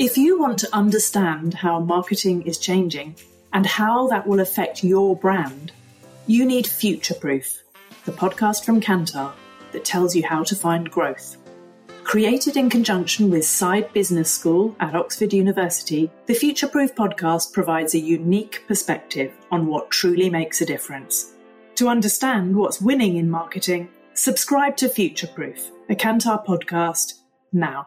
If you want to understand how marketing is changing and how that will affect your brand, you need Future Proof, the podcast from Kantar that tells you how to find growth. Created in conjunction with Saïd Business School at Oxford University, the Future Proof podcast provides a unique perspective on what truly makes a difference. To understand what's winning in marketing, subscribe to Future Proof, a Kantar podcast, now.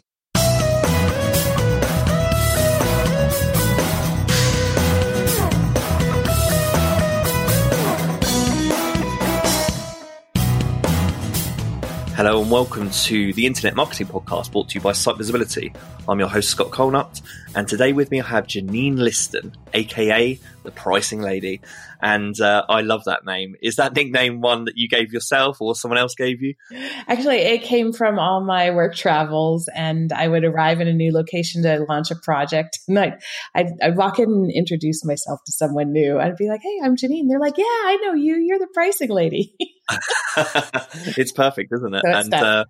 Hello and welcome to the Internet Marketing Podcast brought to you by Site Visibility. I'm your host, Scott Colenutt, and today with me I have Janene Liston, aka the Pricing Lady. And uh, I love that name. Is that nickname one that you gave yourself or someone else gave you? Actually, it came from all my work travels, and I would arrive in a new location to launch a project. And I'd, I'd, I'd walk in and introduce myself to someone new. I'd be like, hey, I'm Janene. They're like, yeah, I know you. You're the Pricing Lady. it's perfect, isn't it? and uh,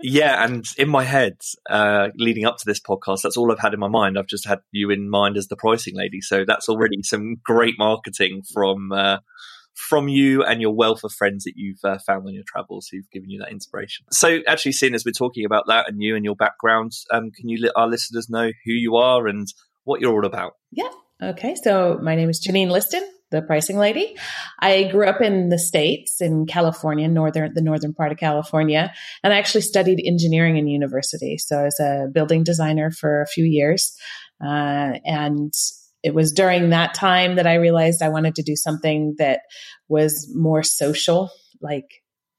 yeah, and in my head, uh, leading up to this podcast, that's all I've had in my mind. I've just had you in mind as the pricing lady, so that's already some great marketing from uh, from you and your wealth of friends that you've uh, found on your travels who've given you that inspiration. So, actually, seeing as we're talking about that and you and your background, um, can you let our listeners know who you are and what you're all about? Yeah. Okay. So, my name is Janene Liston the pricing lady. I grew up in the States in California, northern, the northern part of California, and I actually studied engineering in university. So I was a building designer for a few years. Uh, and it was during that time that I realized I wanted to do something that was more social, like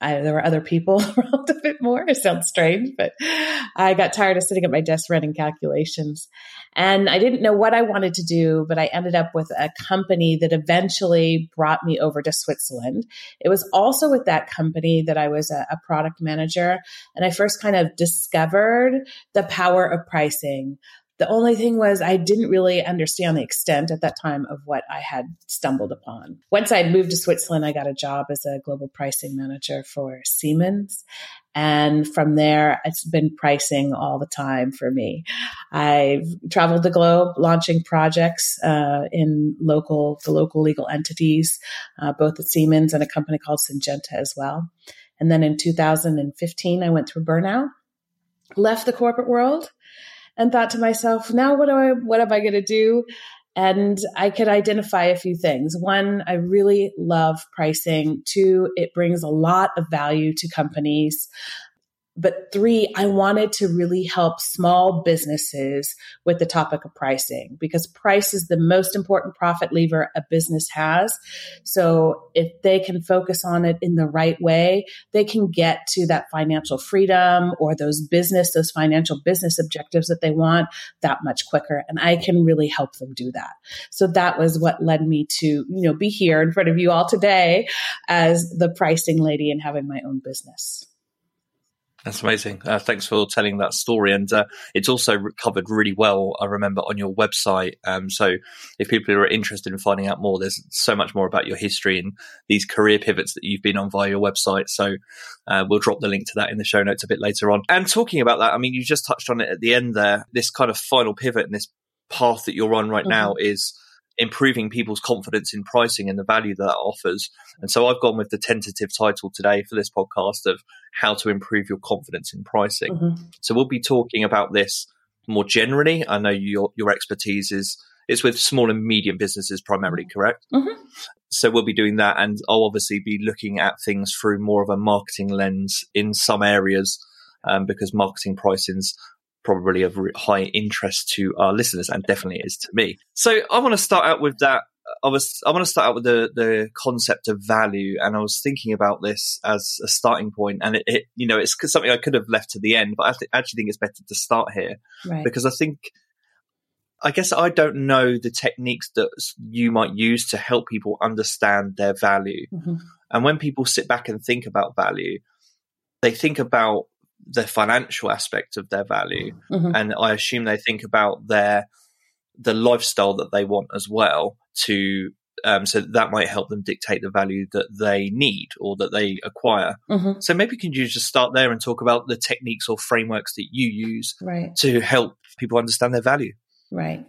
I, there were other people around a bit more. It sounds strange, but I got tired of sitting at my desk running calculations. And I didn't know what I wanted to do, but I ended up with a company that eventually brought me over to Switzerland. It was also with that company that I was a, a product manager. And I first kind of discovered the power of pricing, the only thing was I didn't really understand the extent at that time of what I had stumbled upon. Once I moved to Switzerland, I got a job as a global pricing manager for Siemens. And from there, it's been pricing all the time for me. I've traveled the globe launching projects uh, in local, the local legal entities, uh, both at Siemens and a company called Syngenta as well. And then in 2015, I went through burnout, left the corporate world, and thought to myself, now what do I, what am I going to do? And I could identify a few things. One, I really love pricing. Two, it brings a lot of value to companies. But three, I wanted to really help small businesses with the topic of pricing because price is the most important profit lever a business has. So if they can focus on it in the right way, they can get to that financial freedom or those business, those financial business objectives that they want that much quicker. And I can really help them do that. So that was what led me to, you know, be here in front of you all today as the pricing lady and having my own business. That's amazing. Uh, thanks for telling that story. And uh, it's also covered really well, I remember, on your website. Um, so if people are interested in finding out more, there's so much more about your history and these career pivots that you've been on via your website. So uh, we'll drop the link to that in the show notes a bit later on. And talking about that, I mean, you just touched on it at the end there. This kind of final pivot and this path that you're on right mm-hmm. now is improving people's confidence in pricing and the value that that offers. And so I've gone with the tentative title today for this podcast of how to improve your confidence in pricing. Mm-hmm. So we'll be talking about this more generally. I know your your expertise is is with small and medium businesses primarily, correct? Mm-hmm. So we'll be doing that, and I'll obviously be looking at things through more of a marketing lens in some areas. Um, because marketing pricing's probably of high interest to our listeners and definitely is to me. So I want to start out with that I was I want to start out with the the concept of value, and I was thinking about this as a starting point, and it, it you know it's something I could have left to the end, but I th- actually think it's better to start here Right. because I think I guess I don't know the techniques that you might use to help people understand their value, Mhm. and when people sit back and think about value, they think about the financial aspect of their value, Mhm. and I assume they think about their the lifestyle that they want as well. To um, so that might help them dictate the value that they need or that they acquire. Mhm. So maybe can you just start there and talk about the techniques or frameworks that you use Right. to help people understand their value? Right.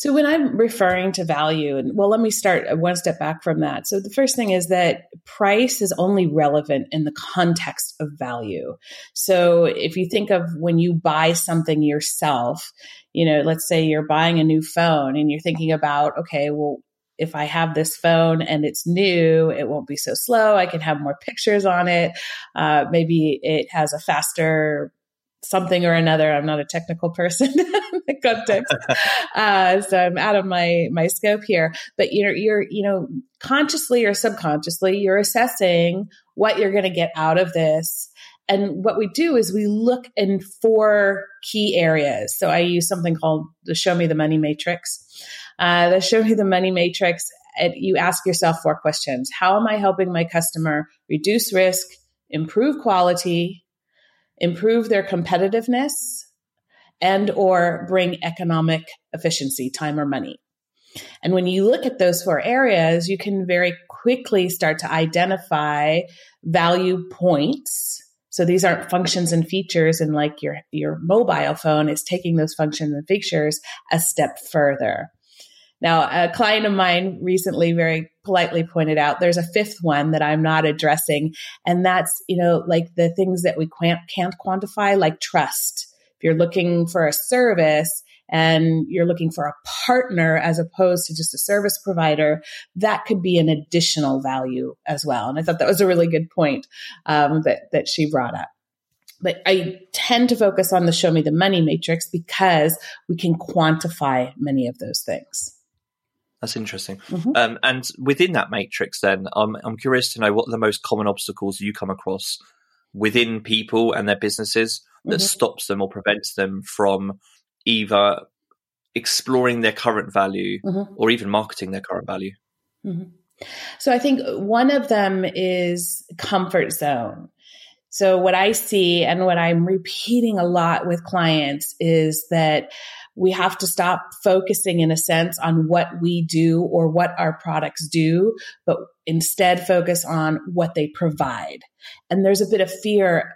So when I'm referring to value, and well, let me start one step back from that. So the first thing is that price is only relevant in the context of value. So if you think of when you buy something yourself, you know, let's say you're buying a new phone and you're thinking about, okay, well, if I have this phone and it's new, it won't be so slow. I can have more pictures on it. Uh, maybe it has a faster something or another. I'm not a technical person in the context. Uh, so I'm out of my, my scope here, but you're, you're, you know, consciously or subconsciously, you're assessing what you're going to get out of this. And what we do is we look in four key areas. So I use something called the show me the money matrix. Uh, the show me the money matrix. And you ask yourself four questions. How am I helping my customer reduce risk, improve quality, improve their competitiveness and or bring economic efficiency time or money. And when you look at those four areas you can very quickly start to identify value points. So these aren't functions and features and like your your mobile phone is taking those functions and features a step further now, a client of mine recently very politely pointed out there's a fifth one that I'm not addressing. And that's, you know, like the things that we can't, can't quantify, like trust. If you're looking for a service and you're looking for a partner as opposed to just a service provider, that could be an additional value as well. And I thought that was a really good point um, that, that she brought up but I tend to focus on the show me the money matrix because we can quantify many of those things. That's interesting. Mhm. Um, and within that matrix, then I'm I'm curious to know what are the most common obstacles you come across within people and their businesses that Mhm. stops them or prevents them from either exploring their current value Mhm. or even marketing their current value. Mhm. So I think one of them is comfort zone. So what I see and what I'm repeating a lot with clients is that we have to stop focusing in a sense on what we do or what our products do, but instead focus on what they provide. And there's a bit of fear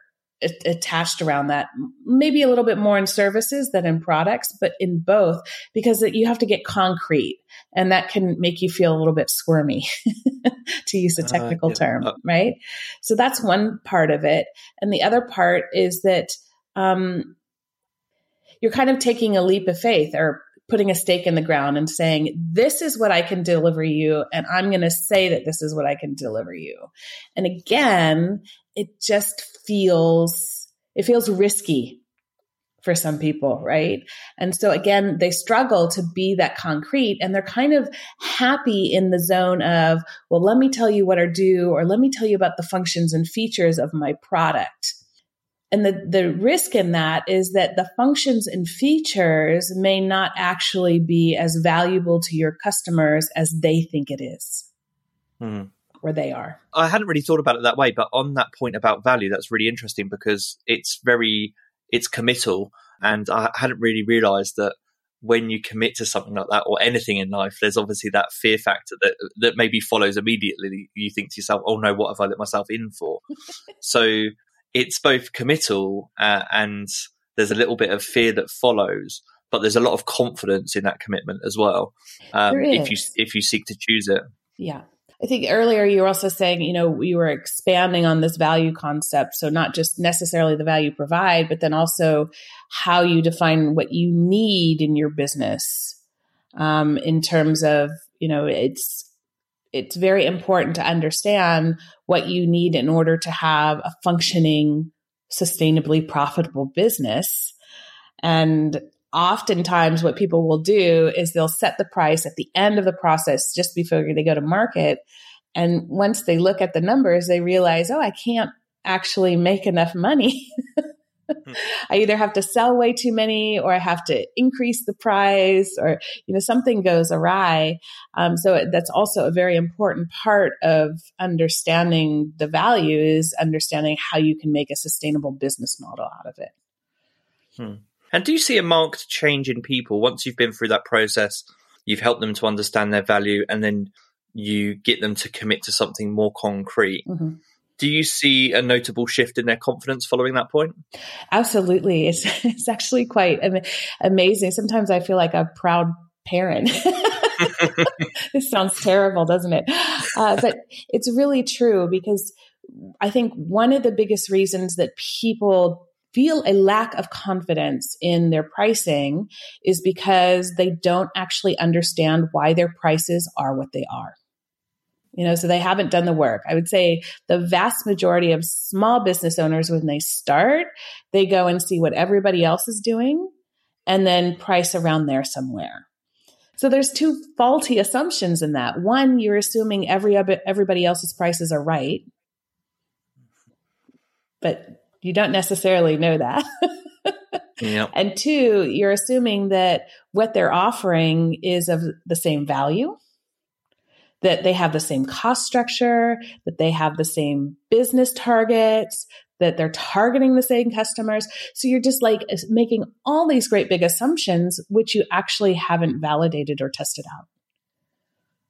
attached around that, maybe a little bit more in services than in products, but in both, because you have to get concrete and that can make you feel a little bit squirmy to use a Uh, technical yeah. term, Uh, right? So that's one part of it. And the other part is that um, you're kind of taking a leap of faith or putting a stake in the ground and saying, This is what I can deliver you. And I'm going to say that this is what I can deliver you. And again, it just feels, it feels risky for some people, right? And so again, they struggle to be that concrete and they're kind of happy in the zone of, well, let me tell you what I do, or let me tell you about the functions and features of my product. And the, the risk in that is that the functions and features may not actually be as valuable to your customers as they think it is, Hmm. or they are. I hadn't really thought about it that way, but on that point about value, that's really interesting because it's very it's committal, and I hadn't really realised that when you commit to something like that or anything in life, there's obviously that fear factor that that maybe follows immediately. You think to yourself, "Oh no, what have I let myself in for?" so it's both committal uh, and there's a little bit of fear that follows, but there's a lot of confidence in that commitment as well. Um, if you if you seek to choose it. Yeah. I think earlier you were also saying, you know, you were expanding on this value concept. So not just necessarily the value provide, but then also how you define what you need in your business. Um, in terms of, you know, it's it's very important to understand what you need in order to have a functioning, sustainably profitable business. And oftentimes what people will do is they'll set the price at the end of the process just before they go to market. And once they look at the numbers, they realize, oh, I can't actually make enough money. Hmm. I either have to sell way too many or I have to increase the price or, you know, something goes awry. Um, so that's also a very important part of understanding the value is understanding how you can make a sustainable business model out of it. Hmm. And do you see a marked change in people once you've been through that process? You've helped them to understand their value and then you get them to commit to something more concrete. Mm-hmm do you see a notable shift in their confidence following that point? Absolutely. It's, it's actually quite amazing. Sometimes I feel like a proud parent. this sounds terrible, doesn't it? Uh, but it's really true because I think one of the biggest reasons that people feel a lack of confidence in their pricing is because they don't actually understand why their prices are what they are you know so they haven't done the work. I would say the vast majority of small business owners when they start they go and see what everybody else is doing and then price around there somewhere. So there's two faulty assumptions in that. One you're assuming every everybody else's prices are right. But you don't necessarily know that. Yep. and two you're assuming that what they're offering is of the same value that they have the same cost structure, that they have the same business targets, that they're targeting the same customers. So you're just like making all these great big assumptions, which you actually haven't validated or tested out.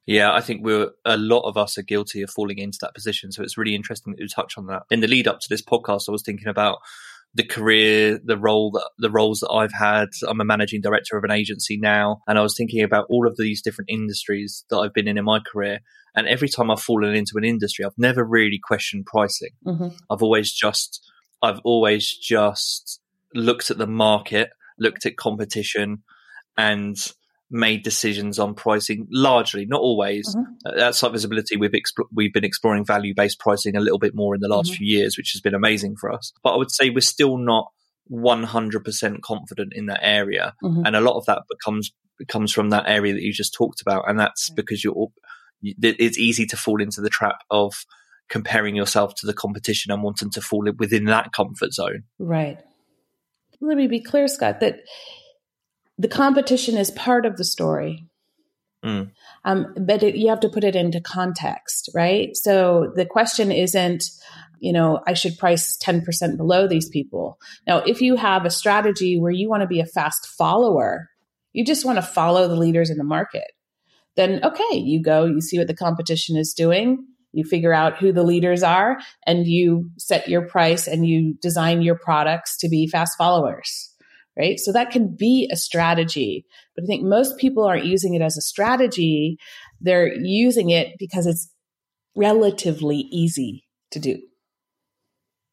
Yeah, I think we're a lot of us are guilty of falling into that position. So it's really interesting that you touch on that. In the lead up to this podcast, I was thinking about the career, the role that the roles that I've had. I'm a managing director of an agency now, and I was thinking about all of these different industries that I've been in in my career. And every time I've fallen into an industry, I've never really questioned pricing. Mm-hmm. I've always just, I've always just looked at the market, looked at competition, and made decisions on pricing largely, not always. Mm-hmm. At Site Visibility, we've exp- we've been exploring value based pricing a little bit more in the last mm-hmm. few years, which has been amazing for us. But I would say we're still not 100% confident in that area, mm-hmm. and a lot of that becomes comes from that area that you just talked about, and that's because you're it's easy to fall into the trap of comparing yourself to the competition and wanting to fall within that comfort zone. Right. Let me be clear, Scott, that the competition is part of the story. Mm. Um, but it, you have to put it into context, right? So the question isn't, you know, I should price 10% below these people. Now, if you have a strategy where you want to be a fast follower, you just want to follow the leaders in the market, then okay, you go, you see what the competition is doing, you figure out who the leaders are, and you set your price and you design your products to be fast followers right? So that can be a strategy, but I think most people aren't using it as a strategy. They're using it because it's relatively easy to do.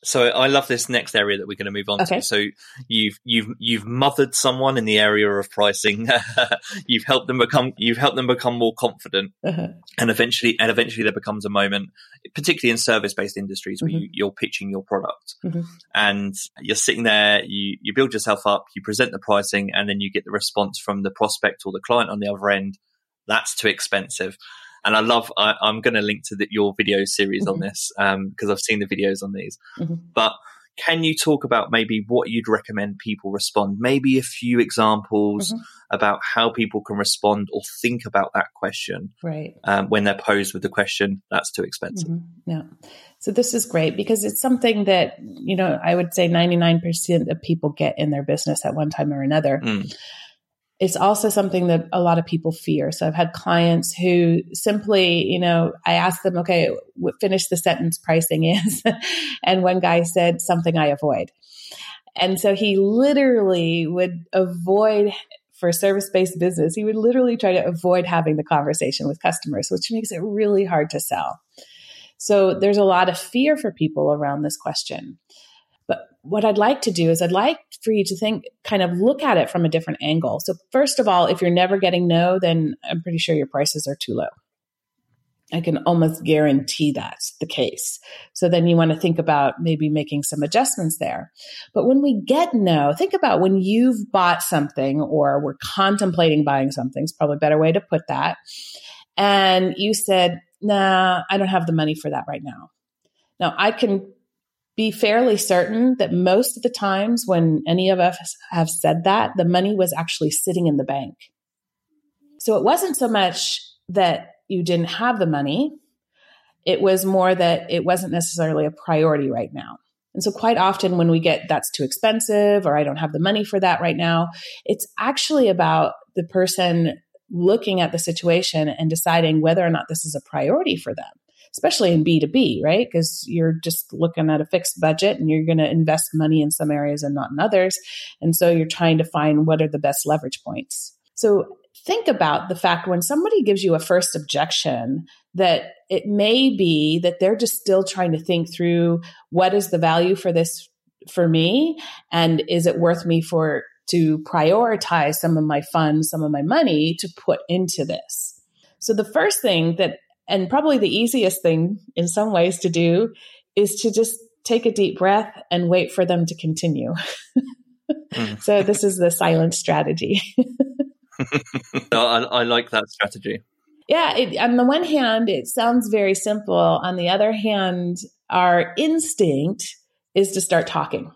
So I love this next area that we're going to move on okay. to. So you've you've you've mothered someone in the area of pricing. you've helped them become you've helped them become more confident, uh-huh. and eventually and eventually there becomes a moment, particularly in service based industries, where mm-hmm. you, are pitching your product, mm-hmm. and you're sitting there, you you build yourself up, you present the pricing, and then you get the response from the prospect or the client on the other end. That's too expensive. And I love, I, am going to link to the, your video series mm-hmm. on this because um, I've seen the videos on these. Mm-hmm. But can you talk about maybe what you'd recommend people respond? Maybe a few examples mm-hmm. about how people can respond or think about that question right. Um, when they're posed with the question, that's too expensive. Mm-hmm. Yeah. So this is great because it's something that, you know, I would say 99% of people get in their business at one time or another. Mm it's also something that a lot of people fear. So I've had clients who simply, you know, I asked them, okay, finish the sentence pricing is. and one guy said something I avoid. And so he literally would avoid for service based business, he would literally try to avoid having the conversation with customers, which makes it really hard to sell. So there's a lot of fear for people around this question. What I'd like to do is I'd like for you to think, kind of look at it from a different angle. So, first of all, if you're never getting no, then I'm pretty sure your prices are too low. I can almost guarantee that's the case. So then you want to think about maybe making some adjustments there. But when we get no, think about when you've bought something or we're contemplating buying something, it's probably a better way to put that. And you said, nah, I don't have the money for that right now. Now I can be fairly certain that most of the times when any of us have said that, the money was actually sitting in the bank. So it wasn't so much that you didn't have the money. It was more that it wasn't necessarily a priority right now. And so quite often when we get that's too expensive or I don't have the money for that right now, it's actually about the person looking at the situation and deciding whether or not this is a priority for them, especially in B2B, right? Because you're just looking at a fixed budget and you're going to invest money in some areas and not in others. And so you're trying to find what are the best leverage points. So think about the fact when somebody gives you a first objection that it may be that they're just still trying to think through what is the value for this for me and is it worth me for to prioritize some of my funds some of my money to put into this so the first thing that and probably the easiest thing in some ways to do is to just take a deep breath and wait for them to continue mm. so this is the silent strategy no, I, I, like that strategy. Yeah, it, on the one hand, it sounds very simple. On the other hand, our instinct is to start talking.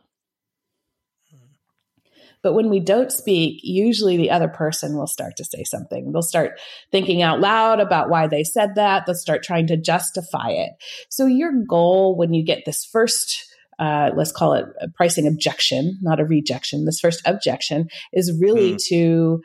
But when we don't speak, usually the other person will start to say something. They'll start thinking out loud about why they said that. They'll start trying to justify it. So, your goal when you get this first uh, let's call it a pricing objection, not a rejection. This first objection is really mm. to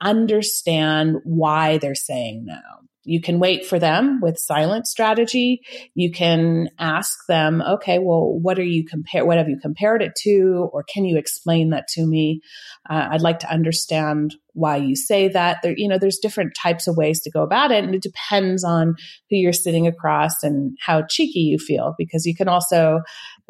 understand why they're saying no. You can wait for them with silent strategy. You can ask them, okay, well, what are you compare? What have you compared it to? Or can you explain that to me? Uh, I'd like to understand why you say that. There, you know, there's different types of ways to go about it, and it depends on who you're sitting across and how cheeky you feel. Because you can also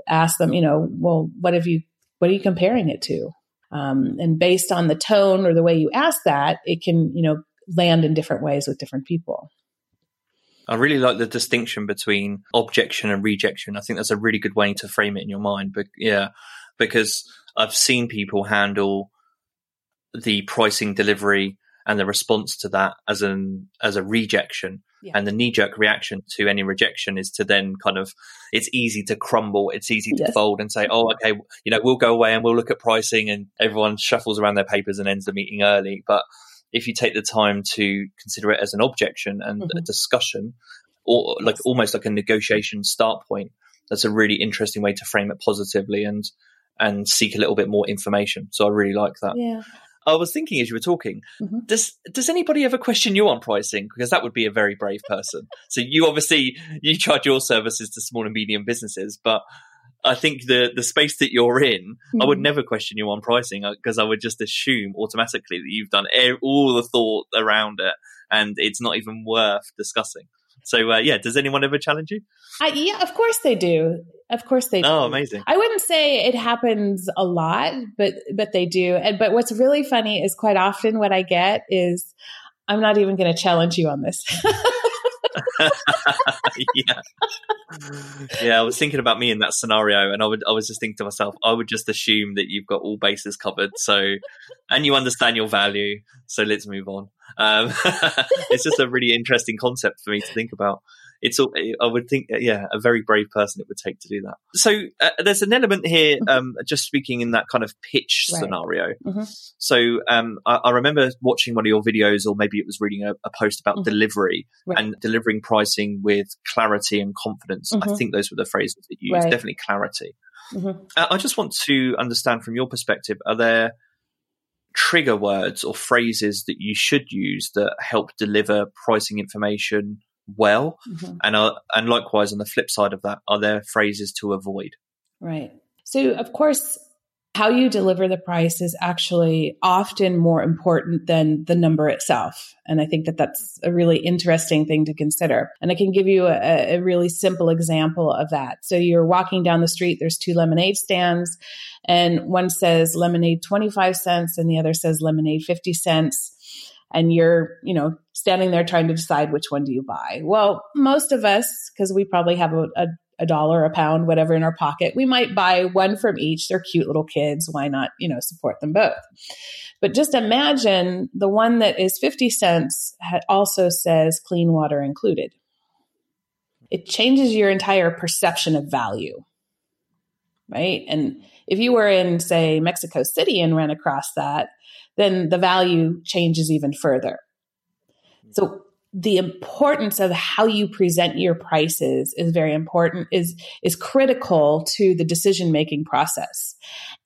ask them, you know, well, what have you? What are you comparing it to? Um, and based on the tone or the way you ask that, it can, you know, land in different ways with different people. I really like the distinction between objection and rejection. I think that's a really good way to frame it in your mind. But yeah, because I've seen people handle the pricing delivery and the response to that as an as a rejection yeah. And the knee jerk reaction to any rejection is to then kind of, it's easy to crumble. It's easy to yes. fold and say, oh, okay, you know, we'll go away and we'll look at pricing and everyone shuffles around their papers and ends the meeting early. But if you take the time to consider it as an objection and mm-hmm. a discussion, or like yes. almost like a negotiation start point, that's a really interesting way to frame it positively and and seek a little bit more information. So I really like that. Yeah. I was thinking as you were talking, mm-hmm. does does anybody ever question you on pricing? Because that would be a very brave person. so you obviously you charge your services to small and medium businesses, but I think the the space that you're in, mm-hmm. I would mm-hmm. never question you on pricing because uh, I would just assume automatically that you've done all the thought around it, and it's not even worth discussing. So uh, yeah, does anyone ever challenge you? Uh, yeah, of course they do. Of course they do. Oh, amazing. I wouldn't say it happens a lot, but but they do. And but what's really funny is quite often what I get is I'm not even going to challenge you on this. yeah. Yeah, I was thinking about me in that scenario and I would I was just thinking to myself, I would just assume that you've got all bases covered. So and you understand your value. So let's move on. Um, it's just a really interesting concept for me to think about it's all, I would think yeah a very brave person it would take to do that. So uh, there's an element here mm-hmm. um, just speaking in that kind of pitch right. scenario. Mm-hmm. So um, I, I, remember watching one of your videos or maybe it was reading a, a post about mm-hmm. delivery right. and delivering pricing with clarity and confidence. I mm-hmm. think those were the phrases that you used. Right. Definitely clarity. Mm-hmm. Uh, I just want to understand from your perspective: Are there trigger words or phrases that you should use that help deliver pricing information well? Mm-hmm. And uh, and likewise, on the flip side of that, are there phrases to avoid? Right. So, of course, how you deliver the price is actually often more important than the number itself. And I think that that's a really interesting thing to consider. And I can give you a, a, really simple example of that. So you're walking down the street, there's two lemonade stands, and one says lemonade 25 cents and the other says lemonade 50 cents and you're, you know, standing there trying to decide which one do you buy. Well, most of us, because we probably have a, a, a dollar, a pound, whatever in our pocket, we might buy one from each. They're cute little kids. Why not, you know, support them both? But just imagine the one that is 50 cents also says clean water included. It changes your entire perception of value, right? And if you were in, say, Mexico City and ran across that, then the value changes even further. So the importance of how you present your prices is very important is is critical to the decision making process.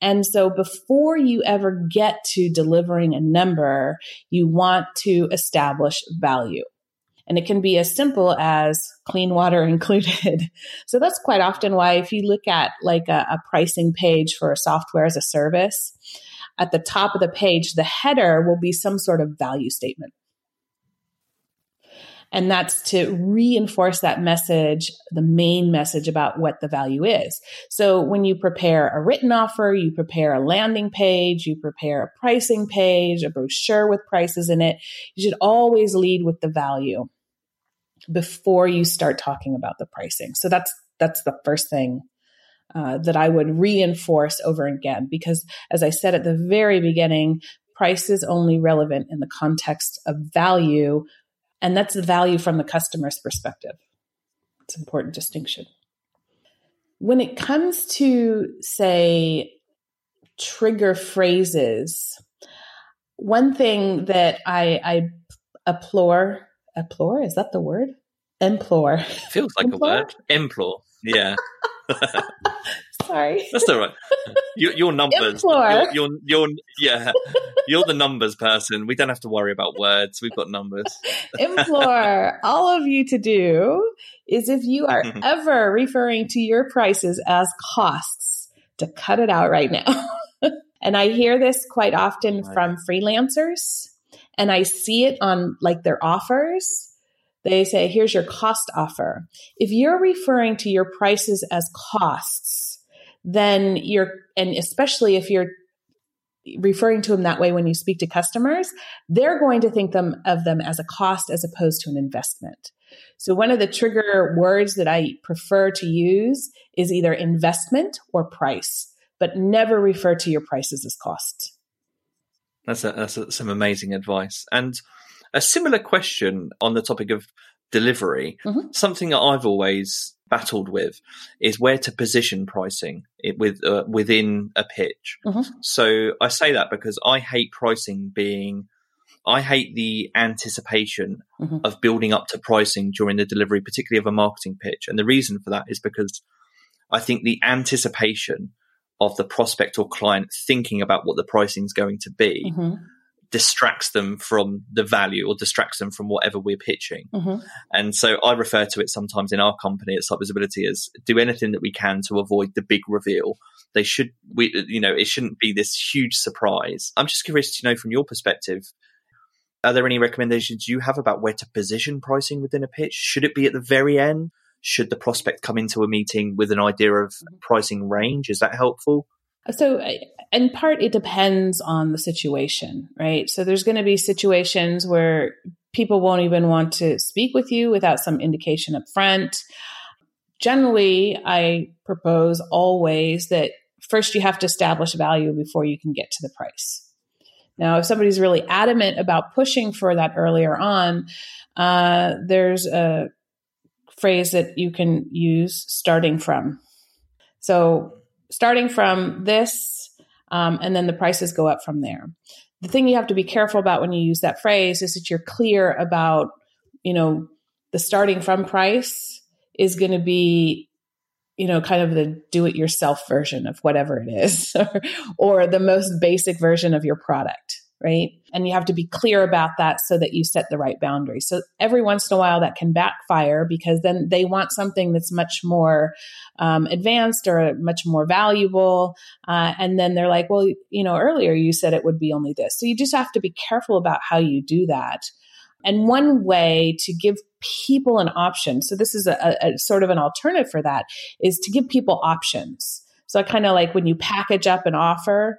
And so before you ever get to delivering a number you want to establish value. And it can be as simple as clean water included. So that's quite often why if you look at like a, a pricing page for a software as a service at the top of the page the header will be some sort of value statement and that's to reinforce that message, the main message about what the value is. So when you prepare a written offer, you prepare a landing page, you prepare a pricing page, a brochure with prices in it, you should always lead with the value before you start talking about the pricing. So that's that's the first thing uh, that I would reinforce over again because, as I said at the very beginning, price is only relevant in the context of value and that's the value from the customer's perspective. It's an important distinction. When it comes to, say, trigger phrases, one thing that I, I implore, implore, is that the word? Implore. Feels like implore? a word. Implore. Yeah. Sorry. That's all right. Your, your numbers. Your, your, your, yeah. You're the numbers person. We don't have to worry about words. We've got numbers. Implore all of you to do is if you are mm-hmm. ever referring to your prices as costs, to cut it out right now. and I hear this quite often right. from freelancers, and I see it on like their offers. They say, here's your cost offer. If you're referring to your prices as costs, then you're, and especially if you're referring to them that way when you speak to customers, they're going to think them of them as a cost as opposed to an investment. So one of the trigger words that I prefer to use is either investment or price, but never refer to your prices as cost. That's, a, that's a, some amazing advice. And a similar question on the topic of delivery, mm-hmm. something that I've always battled with is where to position pricing it with uh, within a pitch. Mm-hmm. So I say that because I hate pricing being I hate the anticipation mm-hmm. of building up to pricing during the delivery, particularly of a marketing pitch. And the reason for that is because I think the anticipation of the prospect or client thinking about what the pricing is going to be mm-hmm distracts them from the value or distracts them from whatever we're pitching. Mm-hmm. And so I refer to it sometimes in our company at Site Visibility as do anything that we can to avoid the big reveal. They should, we, you know, it shouldn't be this huge surprise. I'm just curious to know from your perspective, are there any recommendations you have about where to position pricing within a pitch? Should it be at the very end? Should the prospect come into a meeting with an idea of pricing range? Is that helpful? So, in part, it depends on the situation, right? So, there's going to be situations where people won't even want to speak with you without some indication up front. Generally, I propose always that first you have to establish value before you can get to the price. Now, if somebody's really adamant about pushing for that earlier on, uh, there's a phrase that you can use starting from. So, starting from this, um, and then the prices go up from there. The thing you have to be careful about when you use that phrase is that you're clear about, you know, the starting from price is going to be, you know, kind of the do it yourself version of whatever it is, or, or the most basic version of your product right? And you have to be clear about that so that you set the right boundaries. So every once in a while that can backfire because then they want something that's much more um, advanced or much more valuable. Uh, and then they're like, well, you know, earlier you said it would be only this. So you just have to be careful about how you do that. And one way to give people an option, so this is a, a sort of an alternative for that, is to give people options. So I kind of like when you package up an offer,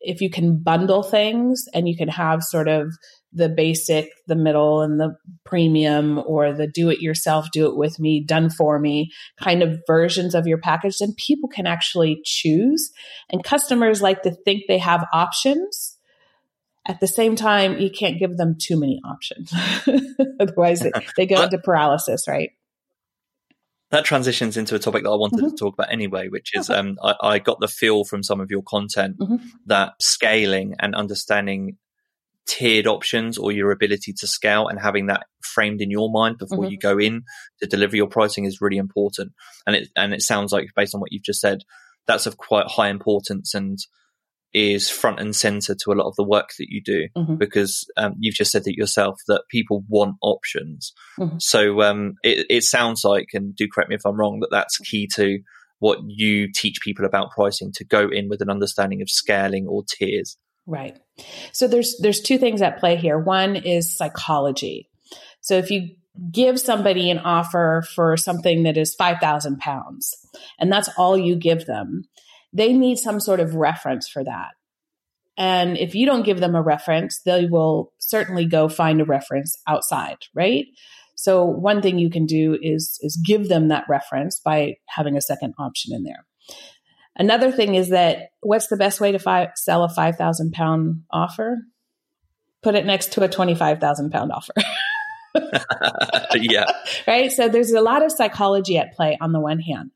if you can bundle things and you can have sort of the basic, the middle, and the premium, or the do it yourself, do it with me, done for me kind of versions of your package, then people can actually choose. And customers like to think they have options. At the same time, you can't give them too many options. Otherwise, they, they go into paralysis, right? That transitions into a topic that I wanted mm-hmm. to talk about anyway, which is okay. um, I, I, got the feel from some of your content mm-hmm. that scaling and understanding tiered options or your ability to scale and having that framed in your mind before mm-hmm. you go in to deliver your pricing is really important. And it and it sounds like based on what you've just said, that's of quite high importance and is front and center to a lot of the work that you do mm-hmm. because um, you've just said it yourself that people want options. Mm-hmm. So um, it, it, sounds like, and do correct me if I'm wrong, that that's key to what you teach people about pricing to go in with an understanding of scaling or tiers. Right. So there's there's two things at play here. One is psychology. So if you give somebody an offer for something that is 5,000 pounds and that's all you give them, they need some sort of reference for that. And if you don't give them a reference, they will certainly go find a reference outside, right? So one thing you can do is is give them that reference by having a second option in there. Another thing is that what's the best way to fi- sell a five thousand pound offer? Put it next to a twenty five thousand pound offer. yeah. Right. So there's a lot of psychology at play on the one hand.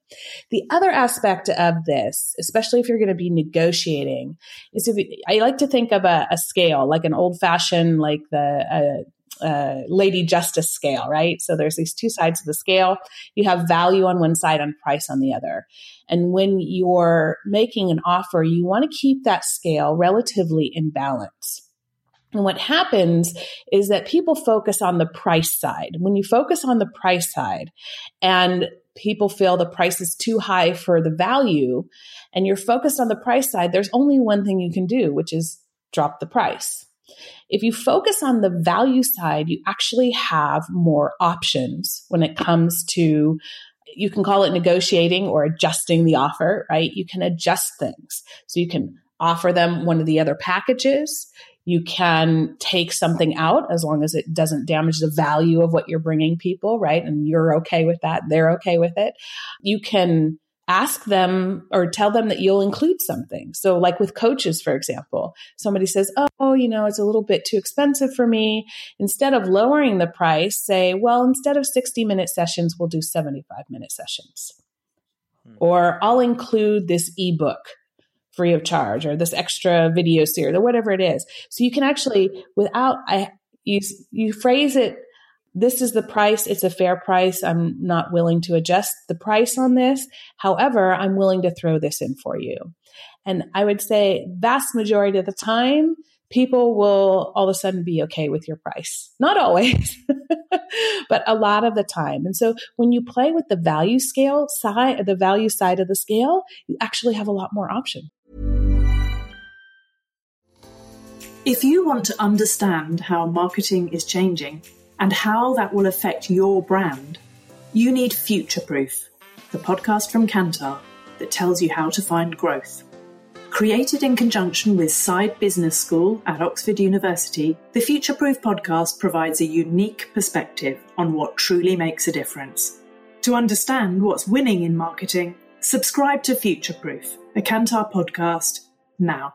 The other aspect of this, especially if you're going to be negotiating, is if I like to think of a, a scale, like an old fashioned, like the, uh, uh, Lady Justice scale, right? So there's these two sides of the scale. You have value on one side and price on the other. And when you're making an offer, you want to keep that scale relatively in balance. And what happens is that people focus on the price side. When you focus on the price side and people feel the price is too high for the value and you're focused on the price side, there's only one thing you can do, which is drop the price. If you focus on the value side, you actually have more options when it comes to you can call it negotiating or adjusting the offer, right? You can adjust things. So you can offer them one of the other packages. You can take something out as long as it doesn't damage the value of what you're bringing people, right? And you're okay with that. They're okay with it. You can ask them or tell them that you'll include something. So, like with coaches, for example, somebody says, Oh, you know, it's a little bit too expensive for me. Instead of lowering the price, say, Well, instead of 60 minute sessions, we'll do 75 minute sessions. Hmm. Or I'll include this ebook free of charge or this extra video series or whatever it is. So you can actually, without, I, you, you phrase it, this is the price. It's a fair price. I'm not willing to adjust the price on this. However, I'm willing to throw this in for you. And I would say vast majority of the time, people will all of a sudden be okay with your price. Not always, but a lot of the time. And so when you play with the value scale side, the value side of the scale, you actually have a lot more option. If you want to understand how marketing is changing and how that will affect your brand, you need Future Proof, the podcast from Kantar that tells you how to find growth. Created in conjunction with Saïd Business School at Oxford University, the Future Proof podcast provides a unique perspective on what truly makes a difference. To understand what's winning in marketing, subscribe to Future Proof, a Kantar podcast, now.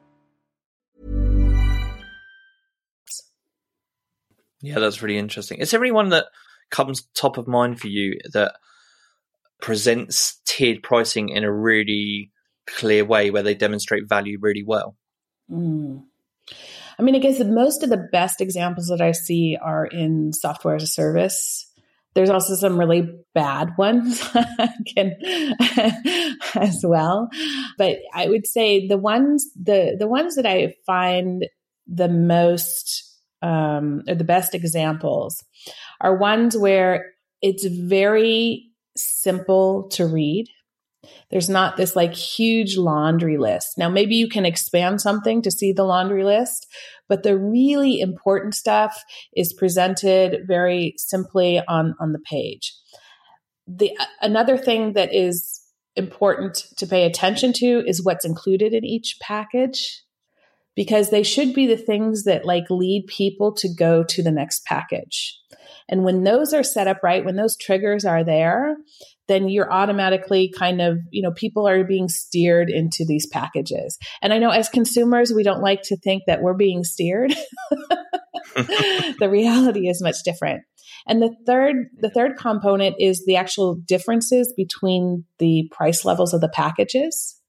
Yeah, that's really interesting. Is there anyone that comes top of mind for you that presents tiered pricing in a really clear way where they demonstrate value really well? Mm. I mean, I guess most of the best examples that I see are in software as a service. There's also some really bad ones can, as well. But I would say the ones the the ones that I find the most um, or the best examples are ones where it's very simple to read. There's not this like huge laundry list. Now, maybe you can expand something to see the laundry list, but the really important stuff is presented very simply on, on the page. The another thing that is important to pay attention to is what's included in each package because they should be the things that like lead people to go to the next package. And when those are set up right, when those triggers are there, then you're automatically kind of, you know, people are being steered into these packages. And I know as consumers, we don't like to think that we're being steered. the reality is much different. And the third, the third component is the actual differences between the price levels of the packages.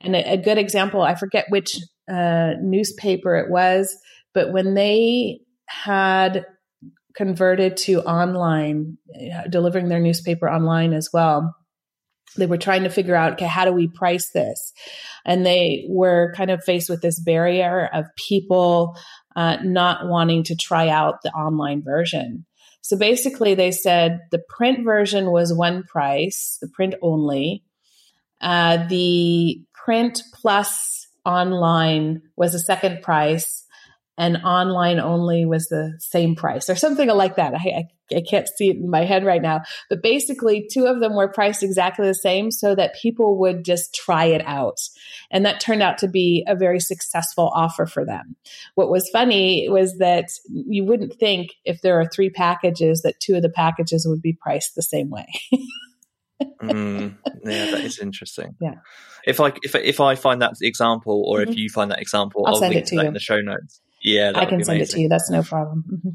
And a, good example, I forget which uh, newspaper it was, but when they had converted to online, uh, delivering their newspaper online as well. They were trying to figure out, okay, how do we price this? And they were kind of faced with this barrier of people uh, not wanting to try out the online version. So basically, they said the print version was one price, the print only. Uh, the print plus online was a second price and online only was the same price or something like that. I, I, I, can't see it in my head right now. But basically, two of them were priced exactly the same so that people would just try it out. And that turned out to be a very successful offer for them. What was funny was that you wouldn't think if there are three packages that two of the packages would be priced the same way. mm, yeah, that is interesting. Yeah. If I if if I find that example, or mm-hmm. if you find that example, I'll, I'll send link it to, that in the show notes. Yeah, I can send it to you. That's no problem. Mm-hmm.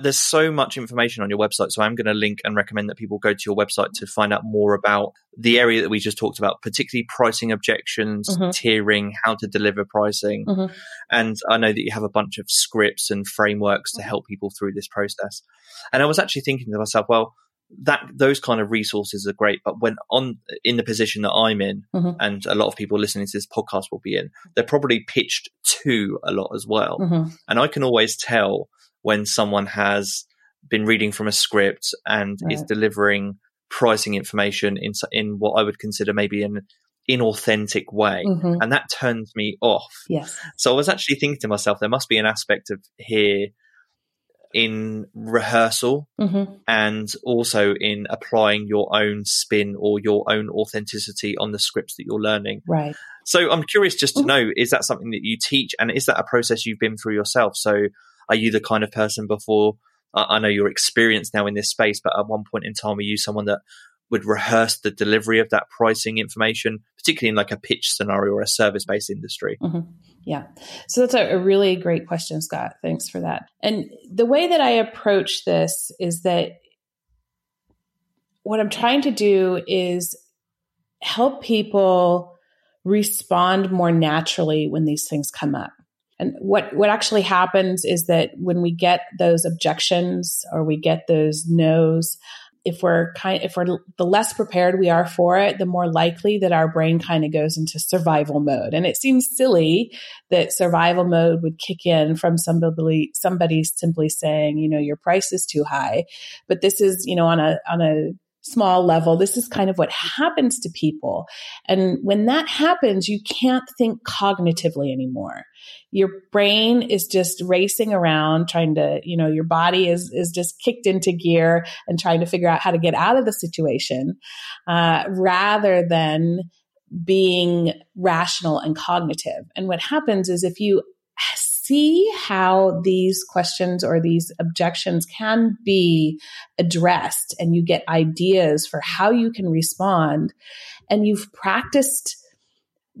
There's so much information on your website, so I'm going to link and recommend that people go to your website to find out more about the area that we just talked about, particularly pricing objections, mm-hmm. tiering, how to deliver pricing. Mm-hmm. And I know that you have a bunch of scripts and frameworks to help people through this process. And I was actually thinking to myself, well, that those kind of resources are great but when on in the position that i'm in mm-hmm. and a lot of people listening to this podcast will be in they're probably pitched to a lot as well mm-hmm. and i can always tell when someone has been reading from a script and right. is delivering pricing information in in what i would consider maybe an inauthentic way mm-hmm. and that turns me off yes so i was actually thinking to myself there must be an aspect of here in rehearsal mm-hmm. and also in applying your own spin or your own authenticity on the scripts that you're learning. Right. So I'm curious just to mm-hmm. know is that something that you teach and is that a process you've been through yourself? So are you the kind of person before I know you're experienced now in this space, but at one point in time, were you someone that would rehearse the delivery of that pricing information, particularly in like a pitch scenario or a service based industry? Mm-hmm. Yeah. So that's a, a, really great question, Scott. Thanks for that. And the way that I approach this is that what I'm trying to do is help people respond more naturally when these things come up. And what, what actually happens is that when we get those objections or we get those no's, if we're kind if we're the less prepared we are for it the more likely that our brain kind of goes into survival mode and it seems silly that survival mode would kick in from somebody somebody simply saying you know your price is too high but this is you know on a on a small level. This is kind of what happens to people. And when that happens, you can't think cognitively anymore. Your brain is just racing around trying to, you know, your body is, is just kicked into gear and trying to figure out how to get out of the situation, uh, rather than being rational and cognitive. And what happens is if you see how these questions or these objections can be addressed and you get ideas for how you can respond and you've practiced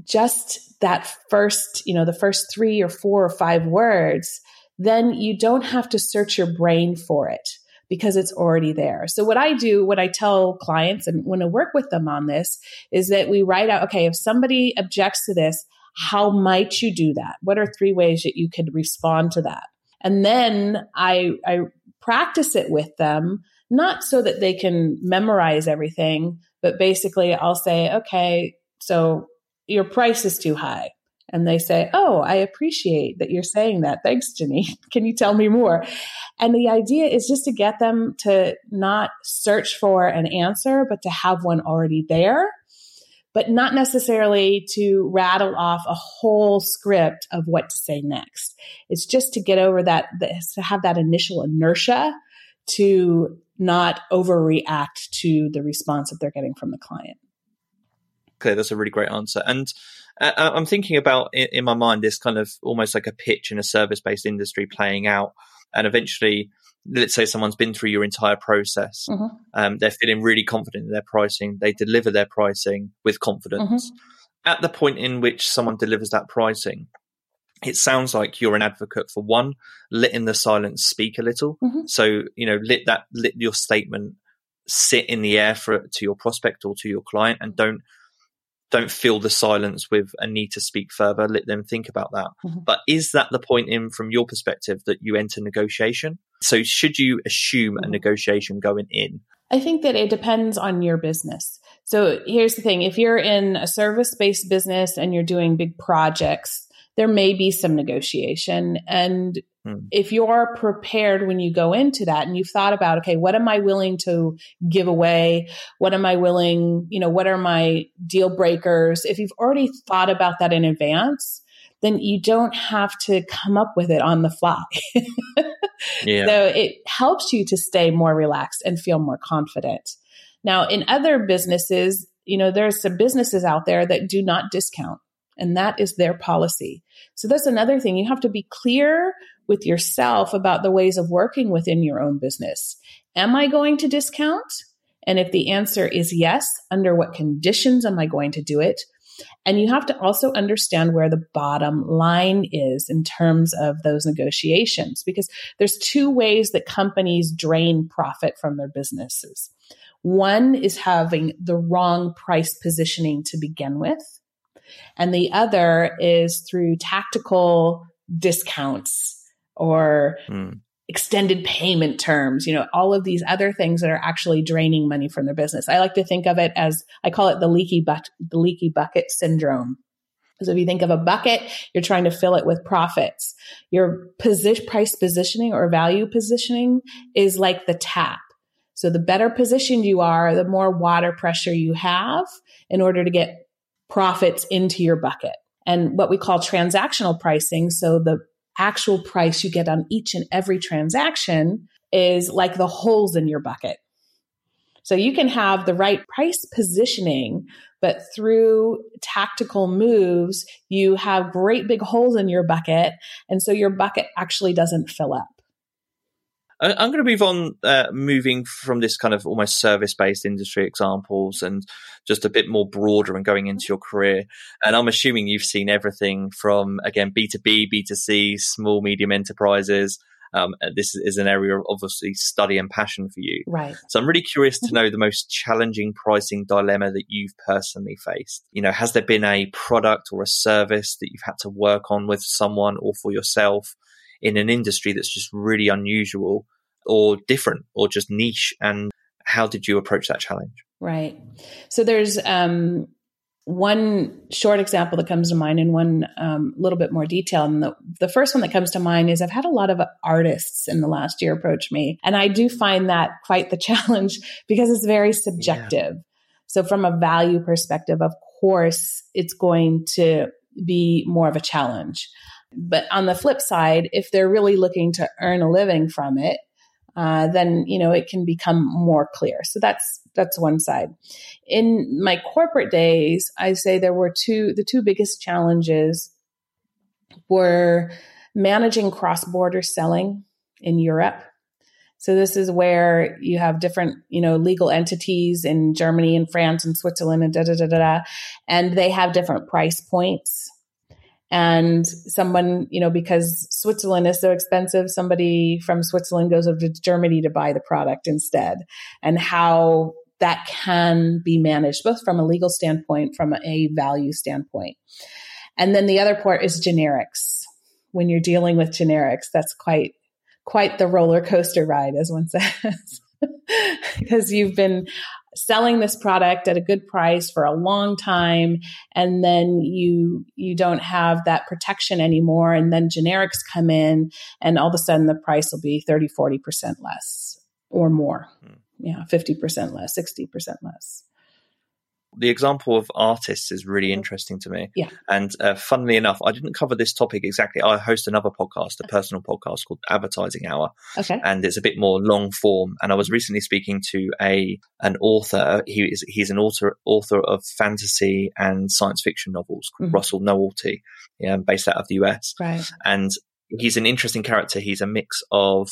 just that first, you know, the first three or four or five words, then you don't have to search your brain for it because it's already there. So what I do, what I tell clients and when I work with them on this is that we write out, okay, if somebody objects to this, how might you do that? What are three ways that you could respond to that? And then I, I practice it with them, not so that they can memorize everything, but basically I'll say, okay, so your price is too high. And they say, Oh, I appreciate that you're saying that. Thanks, Jenny. Can you tell me more? And the idea is just to get them to not search for an answer, but to have one already there but not necessarily to rattle off a whole script of what to say next. It's just to get over that, to have that initial inertia to not overreact to the response that they're getting from the client. Okay, that's a really great answer. And uh, uh I'm thinking about in, in my mind this kind of almost like a pitch in a service based industry playing out. And eventually, let's say someone's been through your entire process, mm-hmm. um, they're feeling really confident in their pricing, they deliver their pricing with confidence. Mm-hmm. At the point in which someone delivers that pricing, it sounds like you're an advocate for one, letting the silence speak a little. Mm-hmm. So, you know, let that, let your statement sit in the air for to your prospect or to your client and don't don't fill the silence with a need to speak further. Let them think about that. Mm-hmm. But is that the point in, from your perspective, that you enter negotiation? So should you assume mm-hmm. a negotiation going in? I think that it depends on your business. So here's the thing if you're in a service based business and you're doing big projects, there may be some negotiation. And hmm. if you're prepared when you go into that and you've thought about, okay, what am I willing to give away? What am I willing, you know, what are my deal breakers? If you've already thought about that in advance, then you don't have to come up with it on the fly. yeah. So it helps you to stay more relaxed and feel more confident. Now, in other businesses, you know, there's some businesses out there that do not discount, and that is their policy. So that's another thing. You have to be clear with yourself about the ways of working within your own business. Am I going to discount? And if the answer is yes, under what conditions am I going to do it? And you have to also understand where the bottom line is in terms of those negotiations, because there's two ways that companies drain profit from their businesses. One is having the wrong price positioning to begin with. And the other is through tactical discounts or mm extended payment terms, you know, all of these other things that are actually draining money from their business. I like to think of it as I call it the leaky but the leaky bucket syndrome. So if you think of a bucket, you're trying to fill it with profits. Your position, price positioning or value positioning is like the tap. So the better positioned you are, the more water pressure you have in order to get profits into your bucket. And what we call transactional pricing. So the actual price you get on each and every transaction is like the holes in your bucket. So you can have the right price positioning, but through tactical moves, you have great big holes in your bucket. And so your bucket actually doesn't fill up. I'm going to move on, uh, moving from this kind of almost service based industry examples and just a bit more broader and going into your career. And I'm assuming you've seen everything from, again, B2B, B2C, small, medium enterprises. Um, this is an area of obviously study and passion for you. Right. So I'm really curious to mm-hmm. know the most challenging pricing dilemma that you've personally faced. You know, has there been a product or a service that you've had to work on with someone or for yourself in an industry that's just really unusual or different or just niche? And how did you approach that challenge? Right. So there's um, one short example that comes to mind and one um, little bit more detail. And the, the first one that comes to mind is I've had a lot of artists in the last year approach me. And I do find that quite the challenge because it's very subjective. Yeah. So, from a value perspective, of course, it's going to be more of a challenge. But on the flip side, if they're really looking to earn a living from it, uh, then you know it can become more clear. So that's that's one side. In my corporate days, I say there were two. The two biggest challenges were managing cross border selling in Europe. So this is where you have different, you know, legal entities in Germany and France and Switzerland and da da da da, da and they have different price points and someone, you know, because Switzerland is so expensive, somebody from Switzerland goes over to Germany to buy the product instead, and how that can be managed both from a legal standpoint, from a value standpoint. And then the other part is generics. When you're dealing with generics, that's quite quite the roller coaster ride, as one says, because you've been selling this product at a good price for a long time and then you you don't have that protection anymore and then generics come in and all of a sudden the price will be 30 40% less or more hmm. yeah 50% less 60% less the example of artists is really interesting to me. Yeah. And uh, funnily enough, I didn't cover this topic exactly. I host another podcast, a personal podcast called Advertising Hour. Okay. And it's a bit more long form. And I was recently speaking to a an author. He is he's an author author of fantasy and science fiction novels called mm-hmm. Russell Nohelty, yeah, based out of the US. Right. And he's an interesting character. He's a mix of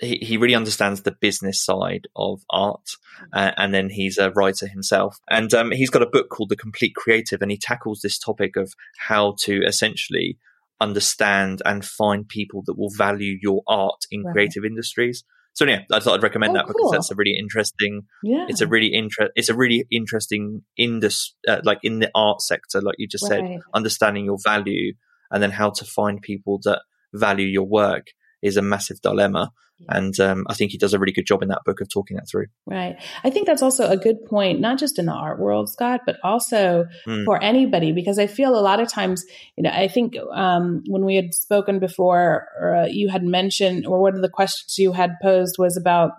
he, he really understands the business side of art, uh, and then he's a writer himself. And um, he's got a book called The Complete Creative, and he tackles this topic of how to essentially understand and find people that will value your art in right. creative industries. So yeah, I thought I'd recommend oh, that because that's a really interesting. Yeah. It's a really interest. It's a really interesting industry, uh, like in the art sector, like you just right. said, understanding your value and then how to find people that value your work is a massive dilemma. And um, I think he does a really good job in that book of talking that through. Right. I think that's also a good point, not just in the art world, Scott, but also mm. for anybody, because I feel a lot of times, you know, I think um, when we had spoken before, uh, you had mentioned, or one of the questions you had posed was about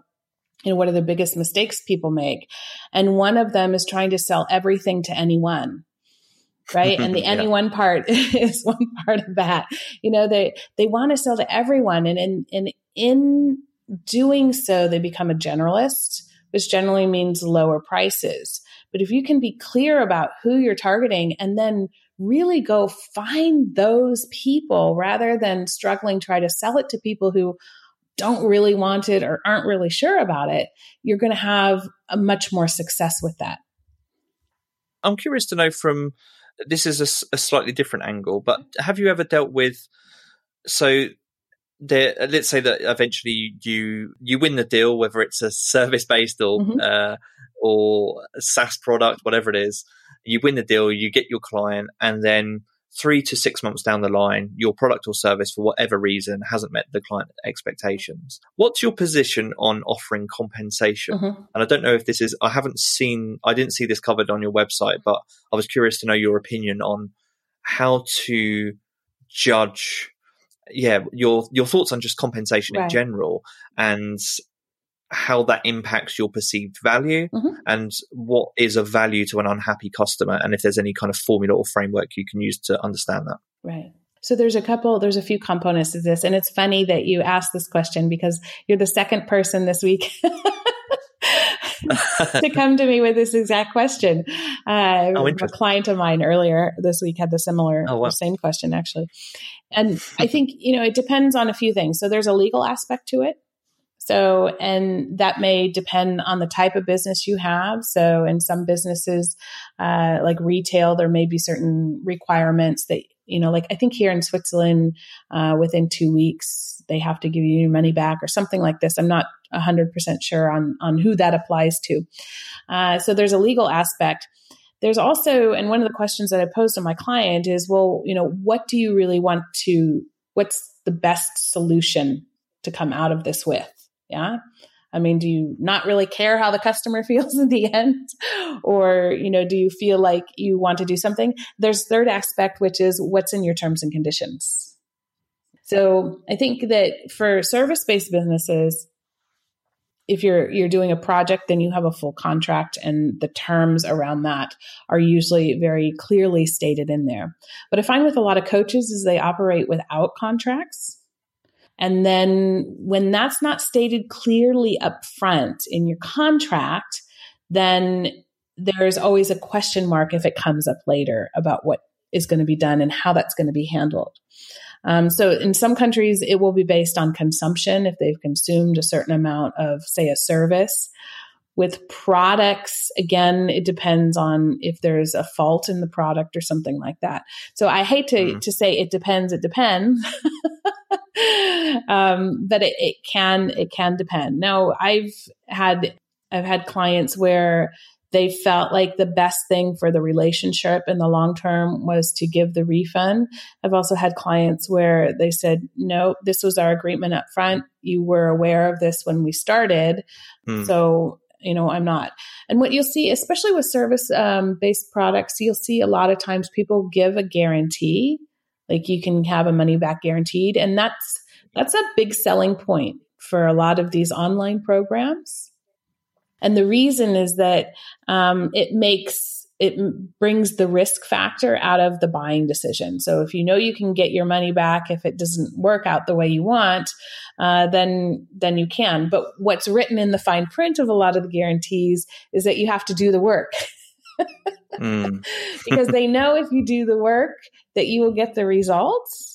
you know, what are the biggest mistakes people make? And one of them is trying to sell everything to anyone right and the yeah. anyone part is one part of that you know they they want to sell to everyone and and, in in doing so they become a generalist which generally means lower prices. But if you can be clear about who you're targeting and then really go find those people rather than struggling try to sell it to people who don't really want it or aren't really sure about it you're going to have a much more success with that. I'm curious to know from this is a, a slightly different angle, but have you ever dealt with so there, let's say that eventually you you win the deal, whether it's a service based or mm-hmm. uh, or a SaaS product, whatever it is, you win the deal, you get your client, and then three to six months down the line, your product or service, for whatever reason, hasn't met the client expectations. What's your position on offering compensation? Mm-hmm. And I don't know if this is, I haven't seen, I didn't see this covered on your website, but I was curious to know your opinion on how to judge yeah your your thoughts on just compensation right. in general and how that impacts your perceived value mm-hmm. and what is of value to an unhappy customer and if there's any kind of formula or framework you can use to understand that right so there's a couple there's a few components to this and it's funny that you asked this question because you're the second person this week to come to me with this exact question. Uh, oh, a client of mine earlier this week had the similar, oh, wow. the same question actually. And I think, you know, it depends on a few things. So there's a legal aspect to it. So, and that may depend on the type of business you have. So, in some businesses, uh, like retail, there may be certain requirements that, you know, like I think here in Switzerland, uh, within two weeks, they have to give you your money back or something like this. I'm not 100% sure on, on who that applies to. Uh, so, there's a legal aspect. There's also, and one of the questions that I posed to my client is, well, you know, what do you really want to, what's the best solution to come out of this with? Yeah. I mean, do you not really care how the customer feels in the end? Or, you know, do you feel like you want to do something? There's third aspect, which is what's in your terms and conditions. So I think that for service-based businesses, if you're you're doing a project, then you have a full contract and the terms around that are usually very clearly stated in there. But I find with a lot of coaches is they operate without contracts and then when that's not stated clearly up front in your contract, then there's always a question mark if it comes up later about what is going to be done and how that's going to be handled. Um, so in some countries, it will be based on consumption if they've consumed a certain amount of, say, a service. With products, again, it depends on if there's a fault in the product or something like that. So I hate to, mm. to say it depends, it depends. um, but it, it can, it can depend. Now I've had, I've had clients where they felt like the best thing for the relationship in the long term was to give the refund. I've also had clients where they said, no, this was our agreement up front. You were aware of this when we started. Mm. So, you know, I'm not. And what you'll see, especially with service um, based products, you'll see a lot of times people give a guarantee. Like you can have a money back guaranteed. And that's, that's a big selling point for a lot of these online programs and the reason is that um, it makes it brings the risk factor out of the buying decision. So if you know you can get your money back if it doesn't work out the way you want, uh, then then you can. But what's written in the fine print of a lot of the guarantees is that you have to do the work. mm. because they know if you do the work that you will get the results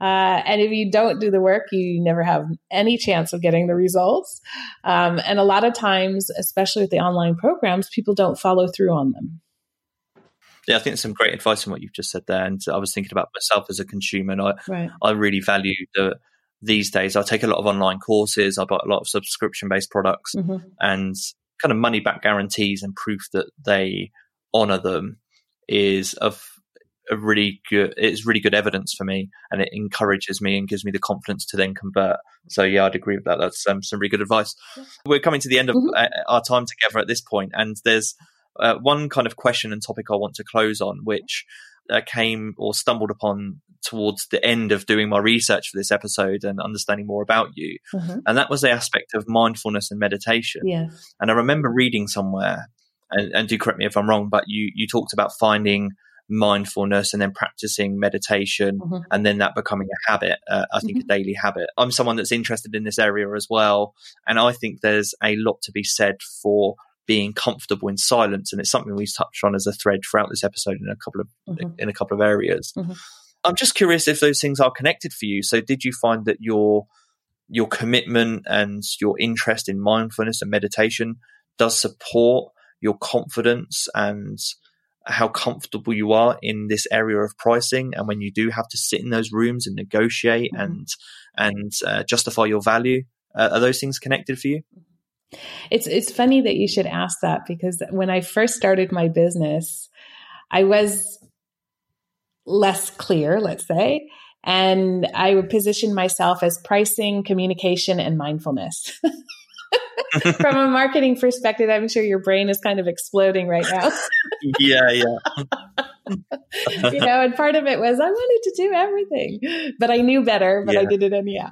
uh, and if you don't do the work, you never have any chance of getting the results. Um, and a lot of times, especially with the online programs, people don't follow through on them. Yeah, I think some great advice on what you've just said there. And I was thinking about myself as a consumer, and I, right. I really value the these days. I take a lot of online courses. I buy a lot of subscription based products, mm-hmm. and kind of money back guarantees and proof that they honor them is of a really good it's really good evidence for me and it encourages me and gives me the confidence to then convert. So yeah i'd agree with that. That's um, some really good advice. We're coming to the end of mm-hmm. Uh, our time together at this point and there's uh, one kind of question and topic i want to close on which uh, came or stumbled upon towards the end of doing my research for this episode and understanding more about you mm-hmm. and that was the aspect of mindfulness and meditation. Yeah and i remember reading somewhere and, and do correct me if i'm wrong but you you talked about finding mindfulness and then practicing meditation mm-hmm. and then that becoming a habit uh, i think mm-hmm. a daily habit i'm someone that's interested in this area as well and i think there's a lot to be said for being comfortable in silence and it's something we've touched on as a thread throughout this episode in a couple of mm-hmm. in a couple of areas mm-hmm. i'm just curious if those things are connected for you so did you find that your your commitment and your interest in mindfulness and meditation does support your confidence and how comfortable you are in this area of pricing and when you do have to sit in those rooms and negotiate mm-hmm. and and uh, justify your value uh, are those things connected for you it's it's funny that you should ask that because when I first started my business I was less clear let's say and I would position myself as pricing communication and mindfulness from a marketing perspective, I'm sure your brain is kind of exploding right now. yeah, yeah. you know, and part of it was I wanted to do everything, but I knew better, but yeah. I did it anyhow.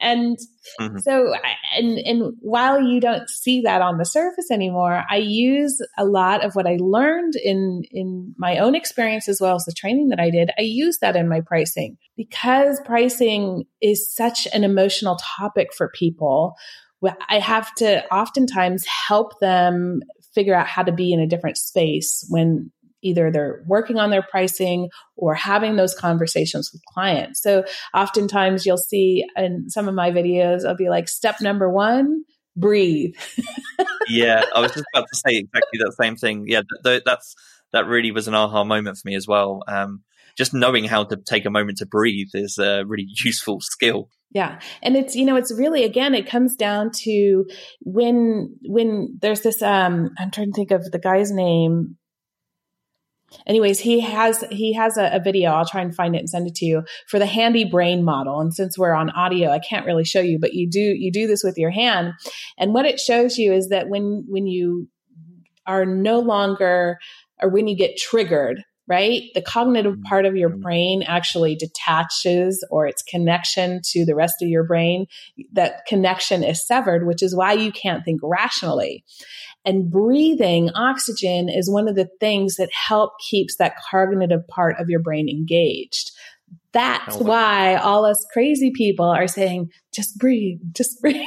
And mm-hmm. so, and and while you don't see that on the surface anymore, I use a lot of what I learned in in my own experience as well as the training that I did. I use that in my pricing because pricing is such an emotional topic for people I have to oftentimes help them figure out how to be in a different space when either they're working on their pricing or having those conversations with clients. So oftentimes you'll see in some of my videos, I'll be like, step number one, breathe. yeah, I was just about to say exactly that same thing. Yeah, th- that's that really was an aha moment for me as well. Um, just knowing how to take a moment to breathe is a really useful skill. Yeah. And it's, you know, it's really, again, it comes down to when, when there's this, um, I'm trying to think of the guy's name. Anyways, he has, he has a, a video. I'll try and find it and send it to you for the handy brain model. And since we're on audio, I can't really show you, but you do, you do this with your hand. And what it shows you is that when, when you are no longer, or when you get triggered, right? The cognitive mm-hmm. part of your brain actually detaches or its connection to the rest of your brain. That connection is severed, which is why you can't think rationally. And breathing oxygen is one of the things that help keeps that cognitive part of your brain engaged. That's oh, why all us crazy people are saying, just breathe, just breathe.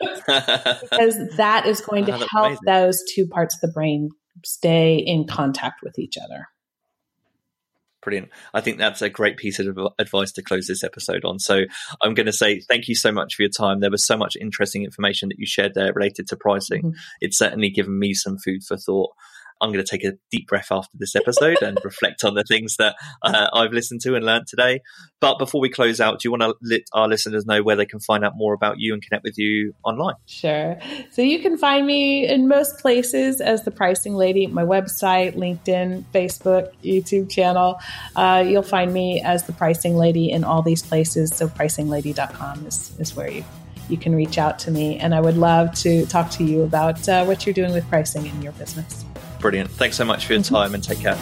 because that is going to help amazing. those two parts of the brain stay in contact with each other. Brilliant. I think that's a great piece of advice to close this episode on. So I'm going to say thank you so much for your time. There was so much interesting information that you shared there related to pricing. Mm-hmm. It's certainly given me some food for thought. I'm going to take a deep breath after this episode and reflect on the things that uh, I've listened to and learned today. But before we close out, do you want to let our listeners know where they can find out more about you and connect with you online? Sure. So you can find me in most places as the Pricing Lady, my website, LinkedIn, Facebook, YouTube channel. Uh, you'll find me as the Pricing Lady in all these places. So pricinglady.com is, is where you you can reach out to me. And I would love to talk to you about uh, what you're doing with pricing in your business. Brilliant. Thanks so much for your mm-hmm. time and take care.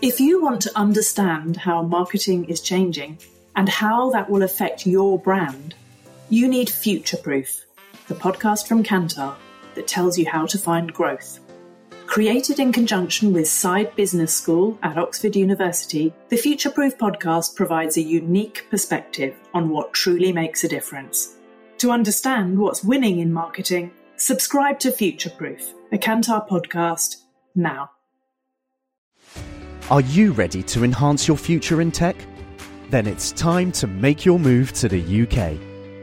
If you want to understand how marketing is changing and how that will affect your brand, you need Future Proof, the podcast from Kantar that tells you how to find growth. Created in conjunction with Saïd Business School at Oxford University, the Future Proof podcast provides a unique perspective on what truly makes a difference. To understand what's winning in marketing, subscribe to Future Proof, a Kantar podcast, now. Are you ready to enhance your future in tech? Then it's time to make your move to the UK